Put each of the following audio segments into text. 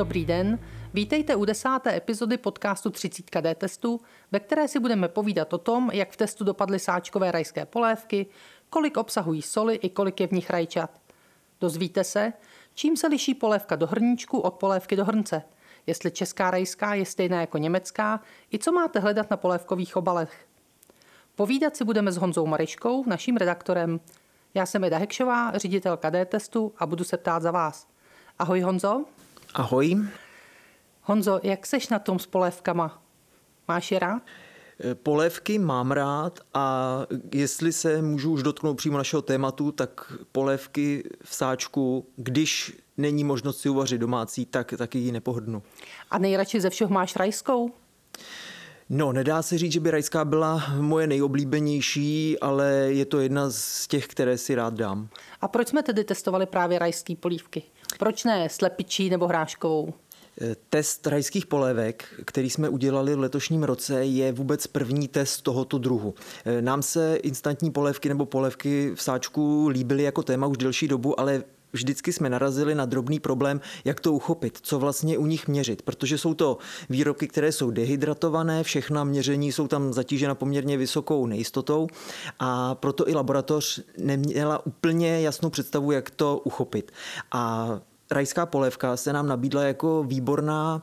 Dobrý den, vítejte u desáté epizody podcastu 30 D testu, ve které si budeme povídat o tom, jak v testu dopadly sáčkové rajské polévky, kolik obsahují soli i kolik je v nich rajčat. Dozvíte se, čím se liší polévka do hrníčku od polévky do hrnce, jestli česká rajská je stejná jako německá, i co máte hledat na polévkových obalech. Povídat si budeme s Honzou Mariškou, naším redaktorem. Já jsem Eda Hekšová, ředitelka D-testu a budu se ptát za vás. Ahoj Honzo. Ahoj. Honzo, jak seš na tom s polévkama? Máš je rád? Eh, polévky mám rád a jestli se můžu už dotknout přímo našeho tématu, tak polévky v sáčku, když není možnost si uvařit domácí, tak taky ji nepohodnu. A nejradši ze všeho máš rajskou? No, nedá se říct, že by rajská byla moje nejoblíbenější, ale je to jedna z těch, které si rád dám. A proč jsme tedy testovali právě rajské polívky? Proč ne slepičí nebo hráškovou? Eh, test rajských polévek, který jsme udělali v letošním roce, je vůbec první test tohoto druhu. Eh, nám se instantní polévky nebo polévky v sáčku líbily jako téma už delší dobu, ale vždycky jsme narazili na drobný problém, jak to uchopit, co vlastně u nich měřit, protože jsou to výrobky, které jsou dehydratované, všechna měření jsou tam zatížena poměrně vysokou nejistotou a proto i laboratoř neměla úplně jasnou představu, jak to uchopit. A rajská polévka se nám nabídla jako výborná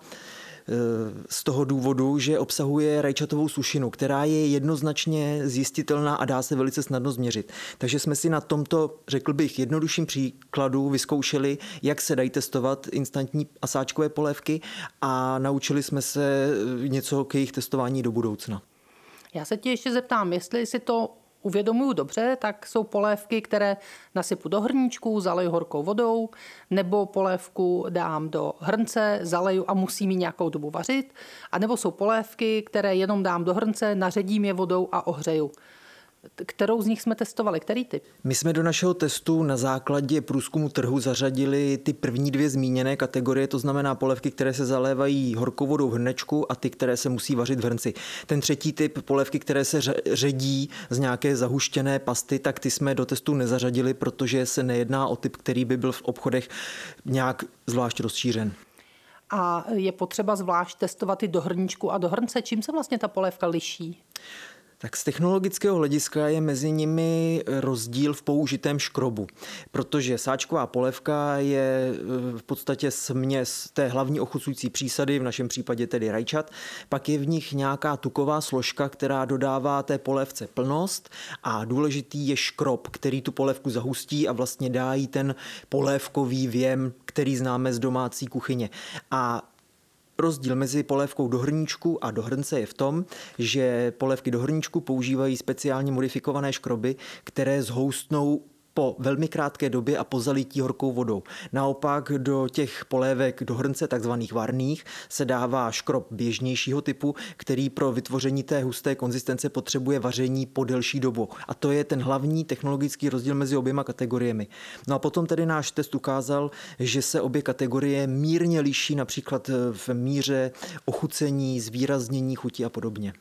z toho důvodu, že obsahuje rajčatovou sušinu, která je jednoznačně zjistitelná a dá se velice snadno změřit. Takže jsme si na tomto, řekl bych, jednodušším příkladu vyzkoušeli, jak se dají testovat instantní asáčkové polévky a naučili jsme se eh, něco k jejich testování do budoucna. Já se ti ještě zeptám, jestli si to uvědomuju dobře, tak jsou polévky, které nasypu do hrníčku, zaleju horkou vodou, nebo polévku dám do hrnce, zaleju a musím ji nějakou dobu vařit, a nebo jsou polévky, které jenom dám do hrnce, naředím je vodou a ohřeju. Kterou z nich jsme testovali? Který typ? My jsme do našeho testu na základě průzkumu trhu zařadili ty první dvě zmíněné kategorie, to znamená polévky, které se zalévají horkou vodou v hrnečku a ty, které se musí vařit v hrnci. Ten třetí typ polévky, které se ředí z nějaké zahuštěné pasty, tak ty jsme do testu nezařadili, protože se nejedná o typ, který by byl v obchodech nějak zvlášť rozšířen. A je potřeba zvlášť testovat i do hrníčku a do hrnce. Čím se vlastně ta polévka liší? Tak z technologického hlediska je mezi nimi rozdíl v použitém škrobu, protože sáčková polévka je eh, v podstatě směs té hlavní ochucující přísady, v našem případě tedy rajčat, pak je v nich nějaká tuková složka, která dodává té polévce plnost a důležitý je škrob, který tu polévku zahustí a vlastně dá jí ten polévkový věm, který známe z domácí kuchyně. A Rozdíl mezi polévkou do hrníčku a do hrnce je v tom, že polévky do hrníčku používají speciálně modifikované škroby, které zhoustnou po velmi krátké době a po zalití horkou vodou. Naopak do těch polévek do hrnce takzvaných varných se dává škrob běžnějšího typu, který pro vytvoření té husté konzistence potřebuje vaření po delší dobu. A to je ten hlavní technologický rozdíl mezi oběma kategoriemi. No a potom tedy náš test ukázal, že se obě kategorie mírně liší například v míře ochucení, zvýraznění chuti a podobně.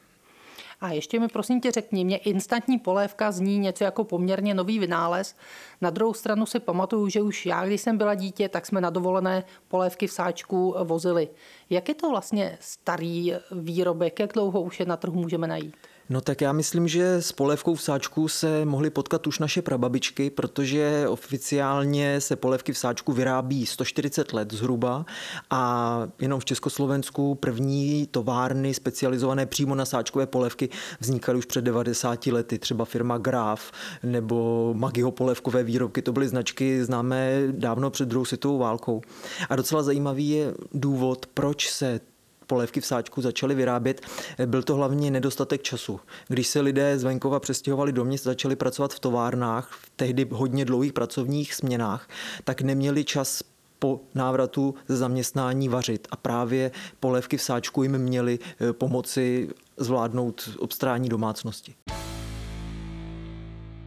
A ještě mi prosím tě řekni, mě instantní polévka zní něco jako poměrně nový vynález. Na druhou stranu si pamatuju, že už já, když jsem byla dítě, tak jsme na dovolené polévky v sáčku vozili. Jak je to vlastně starý výrobek? Jak dlouho už je na trhu můžeme najít? No tak já myslím, že s polévkou v sáčku se mohly potkat už naše prababičky, protože oficiálně se polévky v sáčku vyrábí 140 let zhruba a jenom v Československu první továrny specializované přímo na sáčkové polévky vznikaly už před 90 lety, třeba firma Graf nebo Magiho polévkové výrobky, to byly značky známé dávno před druhou světovou válkou. A docela zajímavý je důvod, proč se polévky v sáčku začaly vyrábět, byl to hlavně nedostatek času. Když se lidé z venkova přestěhovali do měst, začali pracovat v továrnách, v tehdy hodně dlouhých pracovních směnách, tak neměli čas po návratu ze zaměstnání vařit. A právě polévky v sáčku jim měly eh, pomoci zvládnout obstrání domácnosti.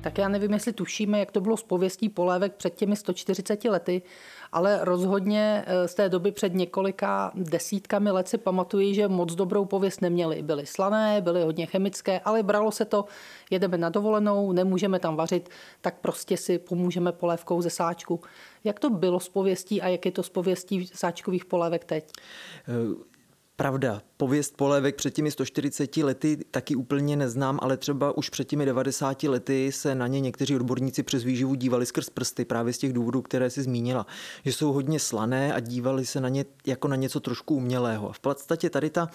Tak já nevím, jestli tušíme, jak to bylo s pověstí polévek před těmi 140 lety, ale rozhodně eh, z té doby před několika desítkami let si pamatuji, že moc dobrou pověst neměli. Byly slané, byly hodně chemické, ale bralo se to, jedeme na dovolenou, nemůžeme tam vařit, tak prostě si pomůžeme polévkou ze sáčku. Jak to bylo s pověstí a jak je to s pověstí sáčkových polévek teď? Pravda, pověst polévek před těmi 140 lety taky úplně neznám, ale třeba už před těmi 90 lety se na ně někteří odborníci přes výživu dívali skrz prsty právě z těch důvodů, které si zmínila. Že jsou hodně slané a dívali se na ně jako na něco trošku umělého. A v podstatě tady ta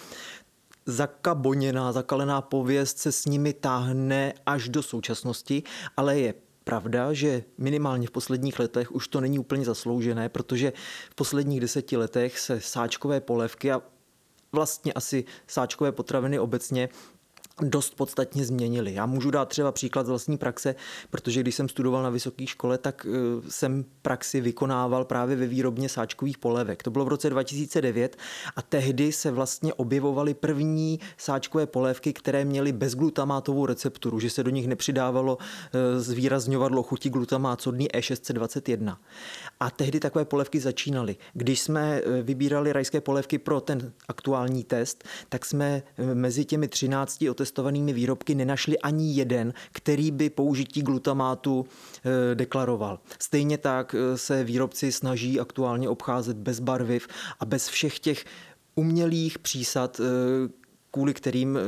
zakaboněná, zakalená pověst se s nimi táhne až do současnosti, ale je Pravda, že minimálně v posledních letech už to není úplně zasloužené, protože v posledních deseti letech se sáčkové polévky a vlastně asi sáčkové potraviny obecně dost podstatně změnily. Já můžu dát třeba příklad z vlastní praxe, protože když jsem studoval na vysoké škole, tak eh, jsem praxi vykonával právě ve výrobně sáčkových polévek. To bylo v roce 2009 a tehdy se vlastně objevovaly první sáčkové polévky, které měly bezglutamátovou recepturu, že se do nich nepřidávalo eh, zvýrazňovadlo chuti glutamát sodný E621. A tehdy takové polévky začínaly. Když jsme eh, vybírali rajské polévky pro ten aktuální test, tak jsme mezi těmi 13 otestovanými výrobky nenašli ani jeden, který by použití glutamátu eh, deklaroval. Stejně tak eh, se výrobci snaží aktuálně obcházet bez barviv a bez všech těch umělých přísad, eh, kvůli kterým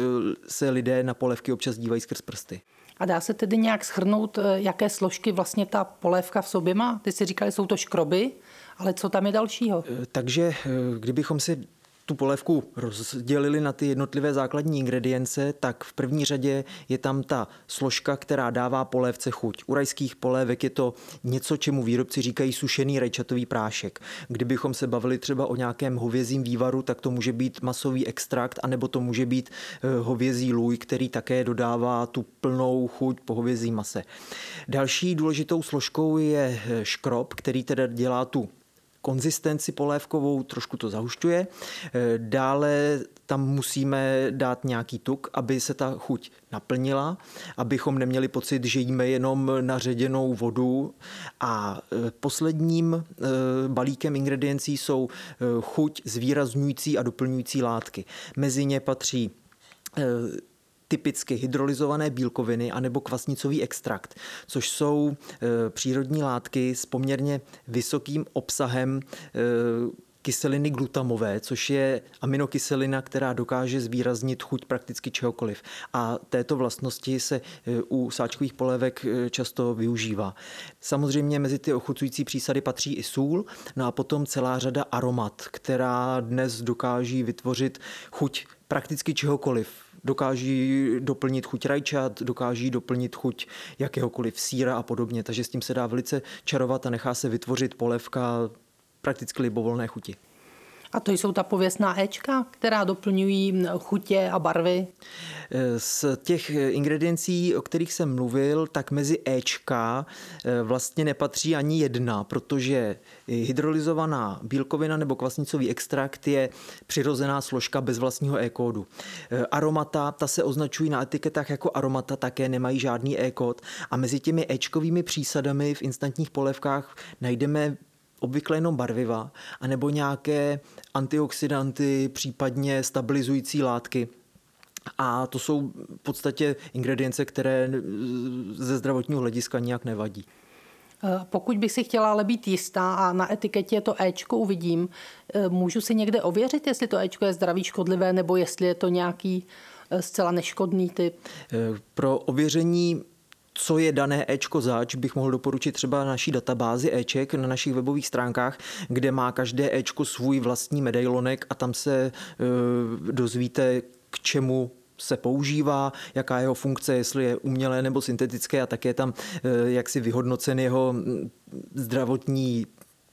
se lidé na polevky občas dívají skrz prsty. A dá se tedy nějak schrnout, jaké složky vlastně ta polévka v sobě má? Ty si říkali, jsou to škroby, ale co tam je dalšího? Takže kdybychom si tu polévku rozdělili na ty jednotlivé základní ingredience, tak v první řadě je tam ta složka, která dává polévce chuť. U rajských polévek je to něco, čemu výrobci říkají sušený rajčatový prášek. Kdybychom se bavili třeba o nějakém hovězím vývaru, tak to může být masový extrakt, anebo to může být eh, hovězí lůj, který také dodává tu plnou chuť po hovězí mase. Další důležitou složkou je eh, škrob, který teda dělá tu konzistenci polévkovou, trošku to zahušťuje. Eh, dále tam musíme dát nějaký tuk, aby se ta chuť naplnila, abychom neměli pocit, že jíme jenom naředěnou vodu. A eh, posledním eh, balíkem ingrediencí jsou chuť zvýrazňující a doplňující látky. Mezi ně patří typicky hydrolyzované bílkoviny anebo kvasnicový extrakt, což jsou e, přírodní látky s poměrně vysokým obsahem e, kyseliny glutamové, což je aminokyselina, která dokáže zvýraznit chuť prakticky čehokoliv. A této vlastnosti se e, u sáčkových polévek často využívá. Samozřejmě mezi ty ochucující přísady patří i sůl, no a potom celá řada aromat, která dnes dokáží vytvořit chuť prakticky čehokoliv dokáží doplnit chuť rajčat, dokáží doplnit chuť jakéhokoliv síra a podobně. Takže s tím se dá velice čarovat a nechá se vytvořit polevka prakticky libovolné chuti. A to jsou ta pověstná Ečka, která doplňují chutě a barvy? Z těch ingrediencí, o kterých jsem mluvil, tak mezi Ečka eh, vlastně nepatří ani jedna, protože hydrolyzovaná bílkovina nebo kvasnicový extrakt je přirozená složka bez vlastního E-kódu. Eh, aromata, ta se označují na etiketách jako aromata, také nemají žádný E-kód a mezi těmi Ečkovými přísadami v instantních polévkách najdeme obvykle jenom barviva, anebo nějaké antioxidanty, případně stabilizující látky. A to jsou v podstatě ingredience, které ze zdravotního hlediska nijak nevadí. Eh, pokud bych si chtěla ale být jistá a na etiketě to Ečko uvidím, eh, můžu si někde ověřit, jestli to Ečko je zdraví škodlivé nebo jestli je to nějaký eh, zcela neškodný typ? Pro ověření co je dané Ečko zač, bych mohl doporučit třeba naší databázi Eček na našich webových stránkách, kde má každé Ečko svůj vlastní medailonek a tam se e, dozvíte, k čemu se používá, jaká je jeho funkce, jestli je umělé nebo syntetické a také tam e, jak si vyhodnocen jeho zdravotní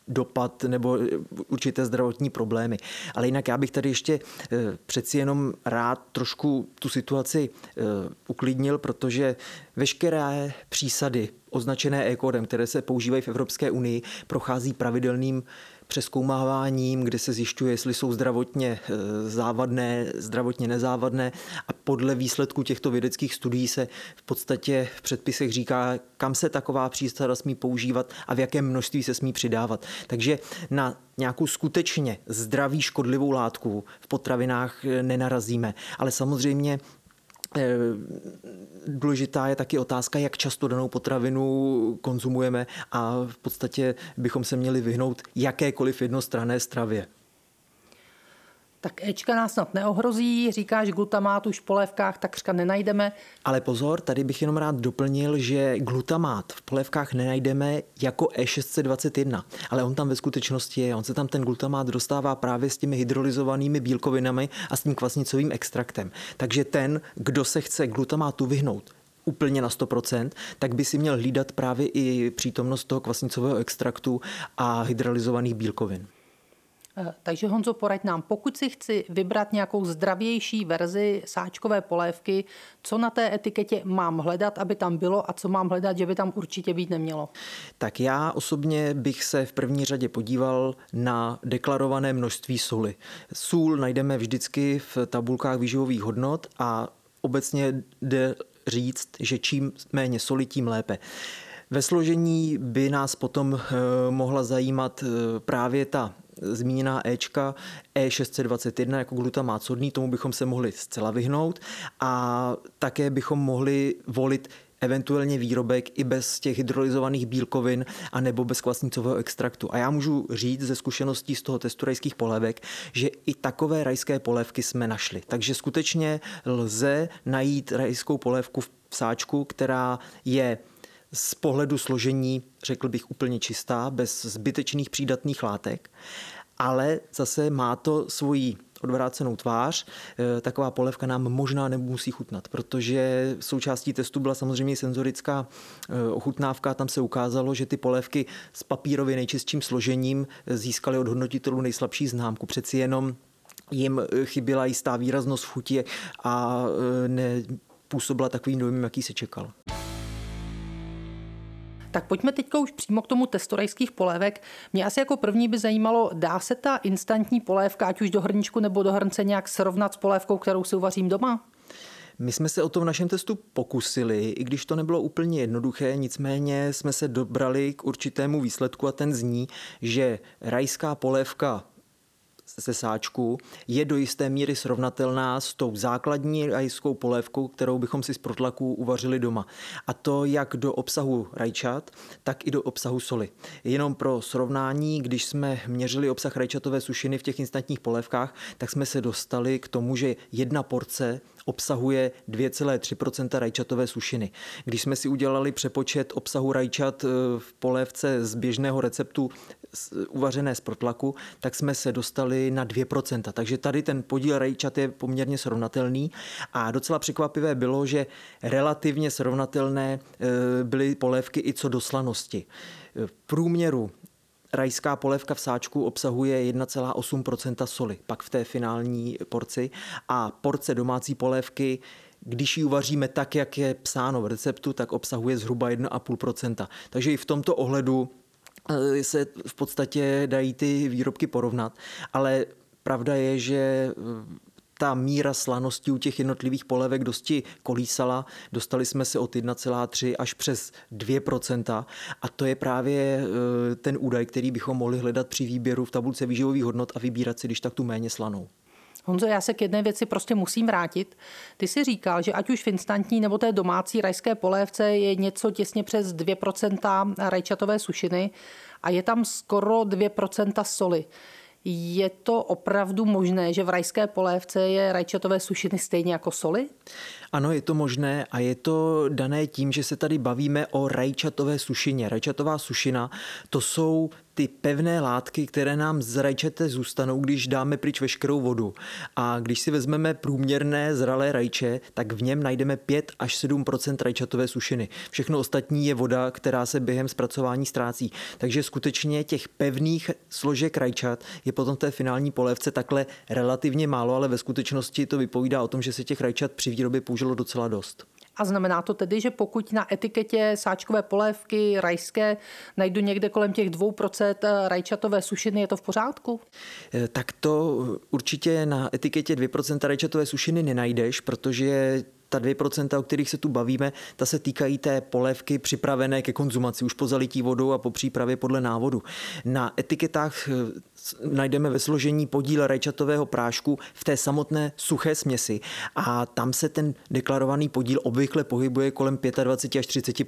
dopad nebo určité zdravotní problémy. Ale jinak já bych tady ještě eh, přeci jenom rád trošku tu situaci eh, uklidnil, protože veškeré přísady označené e-kódem, které se používají v Evropské unii, prochází pravidelným přeskoumáváním, kde se zjišťuje, jestli jsou zdravotně eh, závadné, zdravotně nezávadné a podle výsledku těchto vědeckých studií se v podstatě v předpisech říká, kam se taková přísada smí používat a v jakém množství se smí přidávat. Takže na nějakou skutečně zdravý škodlivou látku v potravinách eh, nenarazíme. Ale samozřejmě důležitá je taky otázka, jak často danou potravinu konzumujeme a v podstatě bychom se měli vyhnout jakékoliv jednostranné stravě. Tak Ečka nás snad neohrozí, říkáš, glutamát už v polévkách takřka nenajdeme. Ale pozor, tady bych jenom rád doplnil, že glutamát v polévkách nenajdeme jako E621, ale on tam ve skutečnosti je. On se tam ten glutamát dostává právě s těmi hydrolyzovanými bílkovinami a s tím kvasnicovým extraktem. Takže ten, kdo se chce glutamátu vyhnout, úplně na 100%, tak by si měl hlídat právě i přítomnost toho kvasnicového extraktu a hydrolyzovaných bílkovin. Eh, takže Honzo, poraď nám, pokud si chci vybrat nějakou zdravější verzi sáčkové polévky, co na té etiketě mám hledat, aby tam bylo a co mám hledat, že by tam určitě být nemělo? Tak já osobně bych se v první řadě podíval na deklarované množství soli. Sůl najdeme vždycky v tabulkách výživových hodnot a obecně jde říct, že čím méně soli, tím lépe. Ve složení by nás potom eh, mohla zajímat eh, právě ta zmíněná Ečka E621 jako glutamát sodný, tomu bychom se mohli zcela vyhnout a také bychom mohli volit eventuálně výrobek i bez těch hydrolyzovaných bílkovin a nebo bez kvasnicového extraktu. A já můžu říct ze zkušeností z toho testu rajských polévek, že i takové rajské polévky jsme našli. Takže skutečně lze najít rajskou polévku v sáčku, která je z pohledu složení, řekl bych, úplně čistá, bez zbytečných přídatných látek, ale zase má to svoji odvrácenou tvář. E, taková polevka nám možná nemusí chutnat, protože součástí testu byla samozřejmě senzorická e, ochutnávka. Tam se ukázalo, že ty polévky s papírově nejčistším složením získaly od hodnotitelů nejslabší známku. Přeci jenom jim chyběla jistá výraznost v chutě a e, nepůsobila takovým dojmem, jaký se čekal. Tak pojďme teď už přímo k tomu testu rajských polévek. Mě asi jako první by zajímalo, dá se ta instantní polévka, ať už do hrničku nebo do hrnce, nějak srovnat s polévkou, kterou si uvařím doma? My jsme se o to v našem testu pokusili, i když to nebylo úplně jednoduché, nicméně jsme se dobrali k určitému výsledku a ten zní, že rajská polévka ze sáčku je do jisté míry srovnatelná s tou základní rajskou polévkou, kterou bychom si z protlaku uvařili doma. A to jak do obsahu rajčat, tak i do obsahu soli. Jenom pro srovnání, když jsme měřili obsah rajčatové sušiny v těch instantních polévkách, tak jsme se dostali k tomu, že jedna porce obsahuje 2,3% rajčatové sušiny. Když jsme si udělali přepočet obsahu rajčat eh, v polévce z běžného receptu uvařené z protlaku, tak jsme se dostali na 2%. Takže tady ten podíl rajčat je poměrně srovnatelný a docela překvapivé bylo, že relativně srovnatelné eh, byly polévky i co do slanosti. V průměru rajská polévka v sáčku obsahuje 1,8% soli, pak v té finální porci a porce domácí polévky když ji uvaříme tak, jak je psáno v receptu, tak obsahuje zhruba 1,5% Takže i v tomto ohledu se v podstatě dají ty výrobky porovnat, ale pravda je, že ta míra slanosti u těch jednotlivých polevek dosti kolísala. Dostali jsme se od 1,3 až přes 2% a to je právě e, ten údaj, který bychom mohli hledat při výběru v tabulce výživových hodnot a vybírat si, když tak tu méně slanou. Honzo, já se k jedné věci prostě musím vrátit. Ty si říkal, že ať už v instantní nebo té domácí rajské polévce je něco těsně přes 2% rajčatové sušiny a je tam skoro 2% soli. Je to opravdu možné, že v rajské polévce je rajčatové sušiny stejně jako soli? Ano, je to možné a je to dané tím, že se tady bavíme o rajčatové sušině. Rajčatová sušina to jsou ty pevné látky, které nám z rajčete zůstanou, když dáme pryč veškerou vodu. A když si vezmeme průměrné zralé rajče, tak v něm najdeme 5 až 7 rajčatové sušiny. Všechno ostatní je voda, která se během zpracování ztrácí. Takže skutečně těch pevných složek rajčat je potom v té finální polévce takhle relativně málo, ale ve skutečnosti to vypovídá o tom, že se těch rajčat při výrobě použilo docela dost. A znamená to tedy, že pokud na etiketě sáčkové polévky rajské najdu někde kolem těch 2% eh, rajčatové sušiny, je to v pořádku? Eh, tak to určitě na etiketě 2% rajčatové sušiny nenajdeš, protože ta 2%, o kterých se tu bavíme, ta se týkají té polévky připravené ke konzumaci už po zalití vodou a po přípravě podle návodu. Na etiketách eh, najdeme ve složení podíl rajčatového prášku v té samotné suché směsi a tam se ten deklarovaný podíl obvykle pohybuje kolem 25 až 30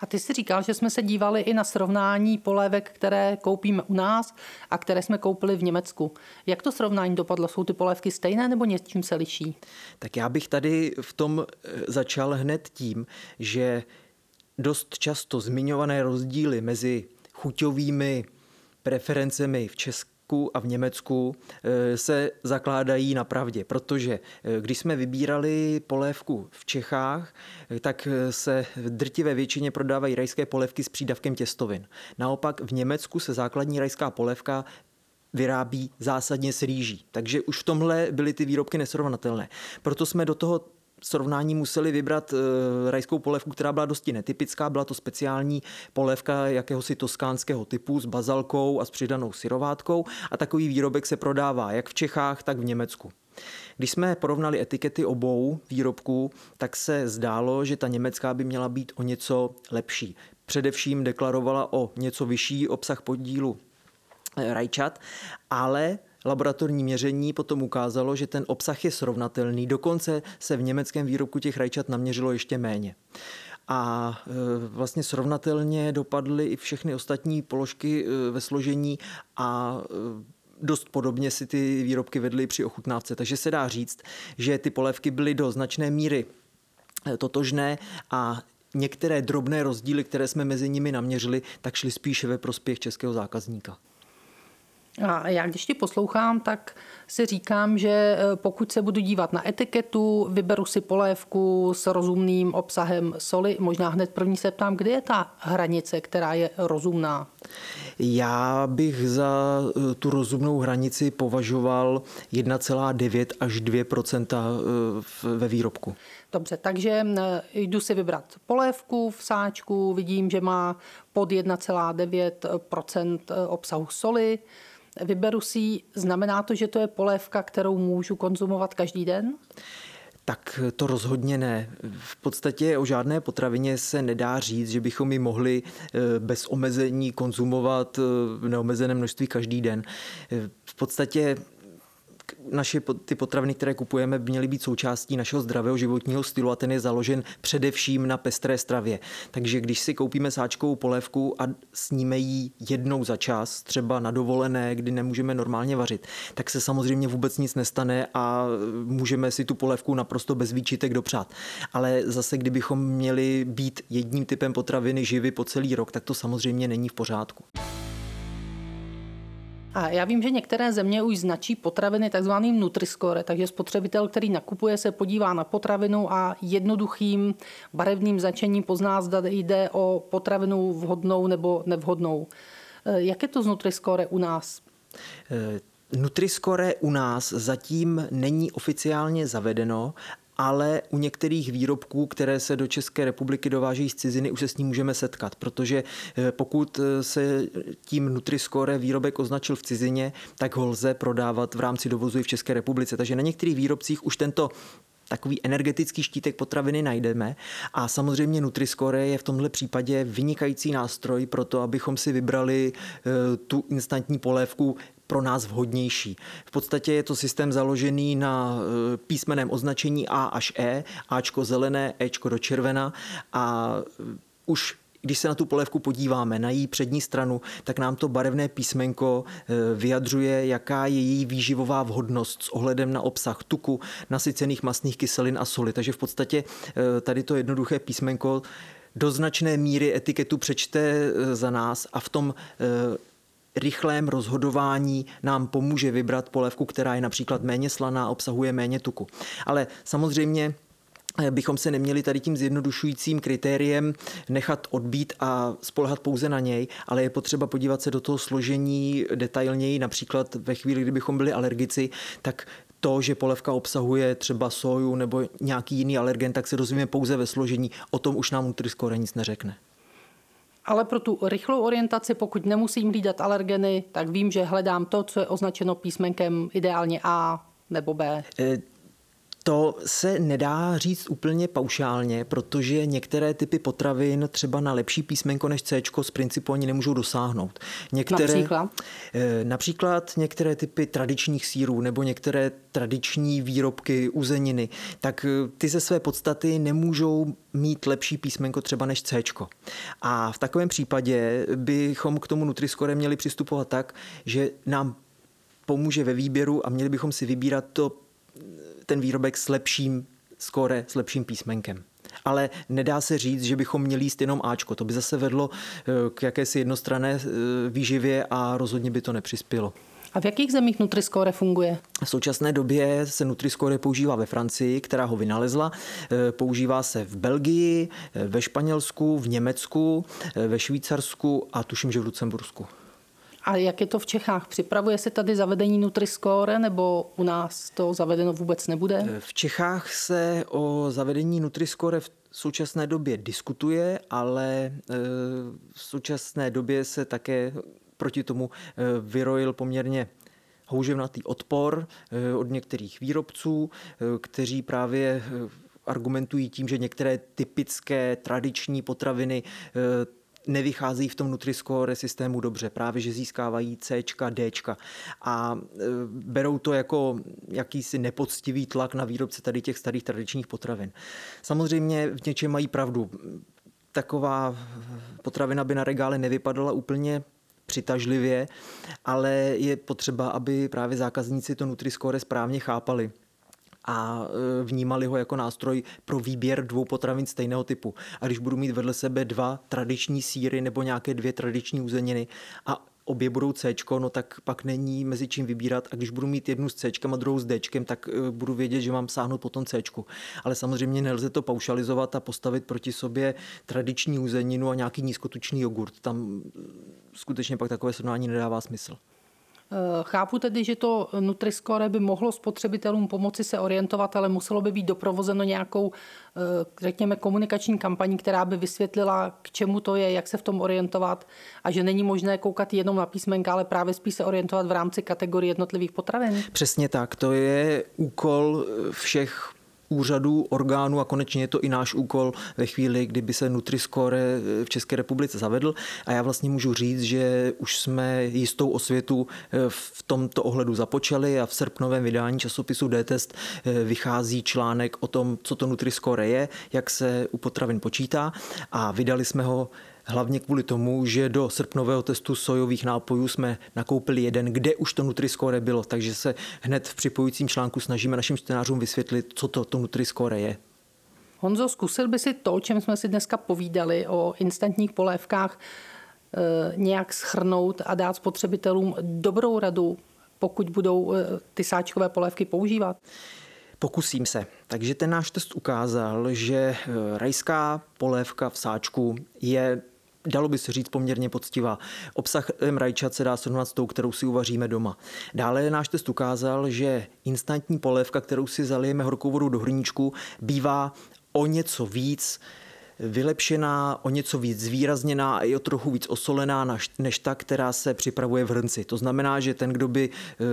a ty si říkal, že jsme se dívali i na srovnání polévek, které koupíme u nás a které jsme koupili v Německu. Jak to srovnání dopadlo? Jsou ty polévky stejné nebo něčím se liší? Tak já bych tady v tom eh, začal hned tím, že dost často zmiňované rozdíly mezi chuťovými preferencemi v České Česku a v Německu eh, se zakládají na pravdě, protože eh, když jsme vybírali polévku v Čechách, eh, tak se v drtivé většině prodávají rajské polévky s přídavkem těstovin. Naopak v Německu se základní rajská polévka vyrábí zásadně s rýží. Takže už v tomhle byly ty výrobky nesrovnatelné. Proto jsme do toho srovnání museli vybrat uh, rajskou polévku, která byla dosti netypická. Byla to speciální polévka jakéhosi toskánského typu s bazalkou a s přidanou syrovátkou a takový výrobek se prodává jak v Čechách, tak v Německu. Když jsme porovnali etikety obou výrobků, tak se zdálo, že ta německá by měla být o něco lepší. Především deklarovala o něco vyšší obsah podílu eh, rajčat, ale Laboratorní měření potom ukázalo, že ten obsah je srovnatelný, dokonce se v německém výrobku těch rajčat naměřilo ještě méně. A e, vlastně srovnatelně dopadly i všechny ostatní položky e, ve složení a e, dost podobně si ty výrobky vedly při ochutnávce. Takže se dá říct, že ty polévky byly do značné míry totožné a některé drobné rozdíly, které jsme mezi nimi naměřili, tak šly spíše ve prospěch českého zákazníka. A já když ti poslouchám, tak si říkám, že eh, pokud se budu dívat na etiketu, vyberu si polévku s rozumným obsahem soli, možná hned první se ptám, kde je ta hranice, která je rozumná? Já bych za eh, tu rozumnou hranici považoval 1,9 až 2 eh, ve výrobku. Dobře, takže jdu si vybrat polévku v sáčku, vidím, že má pod 1,9% obsahu soli vyberu si znamená to, že to je polévka, kterou můžu konzumovat každý den? Tak to rozhodně ne. V podstatě o žádné potravině se nedá říct, že bychom ji mohli eh, bez omezení konzumovat eh, v neomezeném množství každý den. Eh, v podstatě naše ty potraviny, které kupujeme, by měly být součástí našeho zdravého životního stylu a ten je založen především na pestré stravě. Takže když si koupíme sáčkovou polévku a sníme ji jednou za čas, třeba na dovolené, kdy nemůžeme normálně vařit, tak se samozřejmě vůbec nic nestane a můžeme si tu polévku naprosto bez výčitek dopřát. Ale zase, kdybychom měli být jedním typem potraviny živy po celý rok, tak to samozřejmě není v pořádku. A já vím, že některé země už značí potraviny takzvaným Nutriscore, takže spotřebitel, který nakupuje, se podívá na potravinu a jednoduchým barevným značením pozná, zda jde o potravinu vhodnou nebo nevhodnou. E, jak je to z Nutriscore u nás? E, Nutriscore u nás zatím není oficiálně zavedeno, ale u některých výrobků, které se do České republiky dováží z ciziny, už se s ním můžeme setkat, protože eh, pokud eh, se tím Nutriscore výrobek označil v cizině, tak ho lze prodávat v rámci dovozu i v České republice. Takže na některých výrobcích už tento takový energetický štítek potraviny najdeme a samozřejmě Nutriscore je v tomhle případě vynikající nástroj pro to, abychom si vybrali eh, tu instantní polévku pro nás vhodnější. V podstatě je to systém založený na e, písmeném označení A až E, Ačko zelené, Ečko do červena a e, už když se na tu polévku podíváme, na její přední stranu, tak nám to barevné písmenko e, vyjadřuje, jaká je její výživová vhodnost s ohledem na obsah tuku, nasycených masných kyselin a soli. Takže v podstatě tady to jednoduché písmenko do značné míry etiketu přečte za nás a v tom rychlém rozhodování nám pomůže vybrat polévku, která je například méně slaná, obsahuje méně tuku. Ale samozřejmě eh, bychom se neměli tady tím zjednodušujícím kritériem nechat odbít a spolehat pouze na něj, ale je potřeba podívat se do toho složení detailněji, například ve chvíli, kdybychom byli alergici, tak to, že polévka obsahuje třeba soju nebo nějaký jiný alergen, tak se dozvíme pouze ve složení. O tom už nám Nutriscore nic neřekne. Ale pro tu rychlou orientaci, pokud nemusím hlídat alergeny, tak vím, že hledám to, co je označeno písmenkem ideálně A nebo B. E, to se nedá říct úplně paušálně, protože některé typy potravin třeba na lepší písmenko než C z principu ani nemůžou dosáhnout. Některé, například? Eh, například některé typy tradičních sírů nebo některé tradiční výrobky uzeniny, tak eh, ty ze své podstaty nemůžou mít lepší písmenko třeba než C. A v takovém případě bychom k tomu Nutriscore měli přistupovat tak, že nám pomůže ve výběru a měli bychom si vybírat to ten výrobek s lepším skóre, s lepším písmenkem. Ale nedá se říct, že bychom měli jíst jenom Ačko. To by zase vedlo eh, k jakési jednostrané eh, výživě a rozhodně by to nepřispělo. A v jakých zemích Nutriscore funguje? V současné době se Nutriscore používá ve Francii, která ho vynalezla. Eh, používá se v Belgii, ve Španělsku, v Německu, ve Švýcarsku a tuším, že v Lucembursku. A jak je to v Čechách? Připravuje se tady zavedení Nutriscore nebo u nás to zavedeno vůbec nebude? V Čechách se o zavedení Nutriscore v současné době diskutuje, ale e, v současné době se také proti tomu e, vyrojil poměrně houževnatý odpor e, od některých výrobců, kteří právě argumentují tím, že některé typické tradiční potraviny nevycházejí v tom Nutriscore systému dobře, právě že získávají C, D a e, berou to jako jakýsi nepoctivý tlak na výrobce tady těch starých tradičních potravin. Samozřejmě v něčem mají pravdu. Taková potravina by na regále nevypadala úplně přitažlivě, ale je potřeba, aby právě zákazníci to Nutriscore správně chápali a e, vnímali ho jako nástroj pro výběr dvou potravin stejného typu. A když budu mít vedle sebe dva tradiční síry nebo nějaké dvě tradiční uzeniny a obě budou C, no tak pak není mezi čím vybírat a když budu mít jednu s C a druhou s D, tak e, budu vědět, že mám sáhnout po tom C. Ale samozřejmě nelze to paušalizovat a postavit proti sobě tradiční uzeninu a nějaký nízkotučný jogurt. Tam e, skutečně pak takové srovnání nedává smysl. Eh, chápu tedy, že to Nutriscore by mohlo spotřebitelům pomoci se orientovat, ale muselo by být doprovozeno nějakou, eh, řekněme, komunikační kampaní, která by vysvětlila, k čemu to je, jak se v tom orientovat a že není možné koukat jenom na písmenka, ale právě spíš se orientovat v rámci kategorie jednotlivých potravin. Přesně tak. To je úkol všech úřadů, orgánů a konečně je to i náš úkol ve chvíli, kdyby se Nutriscore v České republice zavedl. A já vlastně můžu říct, že už jsme jistou osvětu eh, v tomto ohledu započali a v srpnovém vydání časopisu D-Test eh, vychází článek o tom, co to Nutriscore je, jak se u potravin počítá a vydali jsme ho hlavně kvůli tomu, že do srpnového testu sojových nápojů jsme nakoupili jeden, kde už to Nutriscore bylo, takže se hned v připojujícím článku snažíme našim čtenářům vysvětlit, co to, to Nutriscore je. Honzo, zkusil by si to, o čem jsme si dneska povídali, o instantních polévkách, eh, nějak schrnout a dát spotřebitelům dobrou radu, pokud budou eh, ty sáčkové polévky používat? Pokusím se. Takže ten náš test ukázal, že eh, rajská polévka v sáčku je dalo by se říct poměrně poctivá. Obsah rajčat se dá srovnat s tou, kterou si uvaříme doma. Dále náš test ukázal, že instantní polévka, kterou si zalijeme horkou vodou do hrníčku, bývá o něco víc vylepšená, o něco víc zvýrazněná a i o trochu víc osolená než ta, která se připravuje v hrnci. To znamená, že ten, kdo by eh,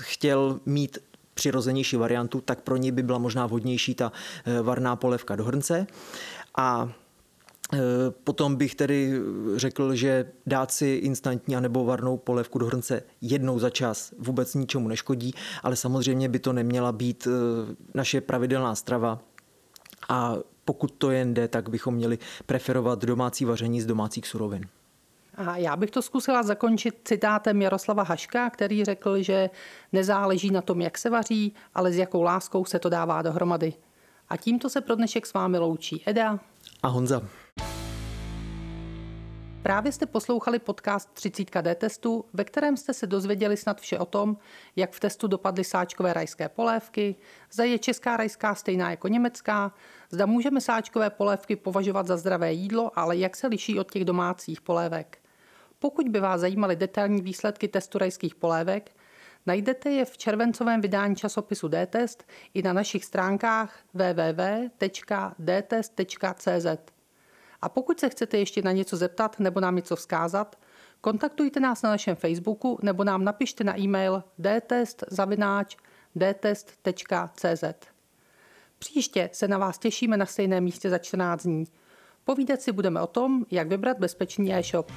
chtěl mít přirozenější variantu, tak pro ní by byla možná vhodnější ta eh, varná polévka do hrnce. A potom bych tedy řekl, že dát si instantní anebo varnou polévku do hrnce jednou za čas vůbec ničemu neškodí, ale samozřejmě by to neměla být eh, naše pravidelná strava a pokud to jen jde, tak bychom měli preferovat domácí vaření z domácích surovin. A já bych to zkusila zakončit citátem Jaroslava Haška, který řekl, že nezáleží na tom, jak se vaří, ale s jakou láskou se to dává dohromady. A tímto se pro dnešek s vámi loučí Eda a Honza. Právě jste poslouchali podcast 30D testu, ve kterém jste se dozvěděli snad vše o tom, jak v testu dopadly sáčkové rajské polévky, zda je česká rajská stejná jako německá, zda můžeme sáčkové polévky považovat za zdravé jídlo, ale jak se liší od těch domácích polévek. Pokud by vás zajímaly detailní výsledky testu rajských polévek, Najdete je v červencovém vydání časopisu D-Test i na našich stránkách www.dtest.cz. A pokud se chcete ještě na něco zeptat nebo nám něco vzkázat, kontaktujte nás na našem Facebooku nebo nám napište na e-mail dtest.cz. Příště se na vás těšíme na stejném místě za 14 dní. Povídat si budeme o tom, jak vybrat bezpečný e-shop.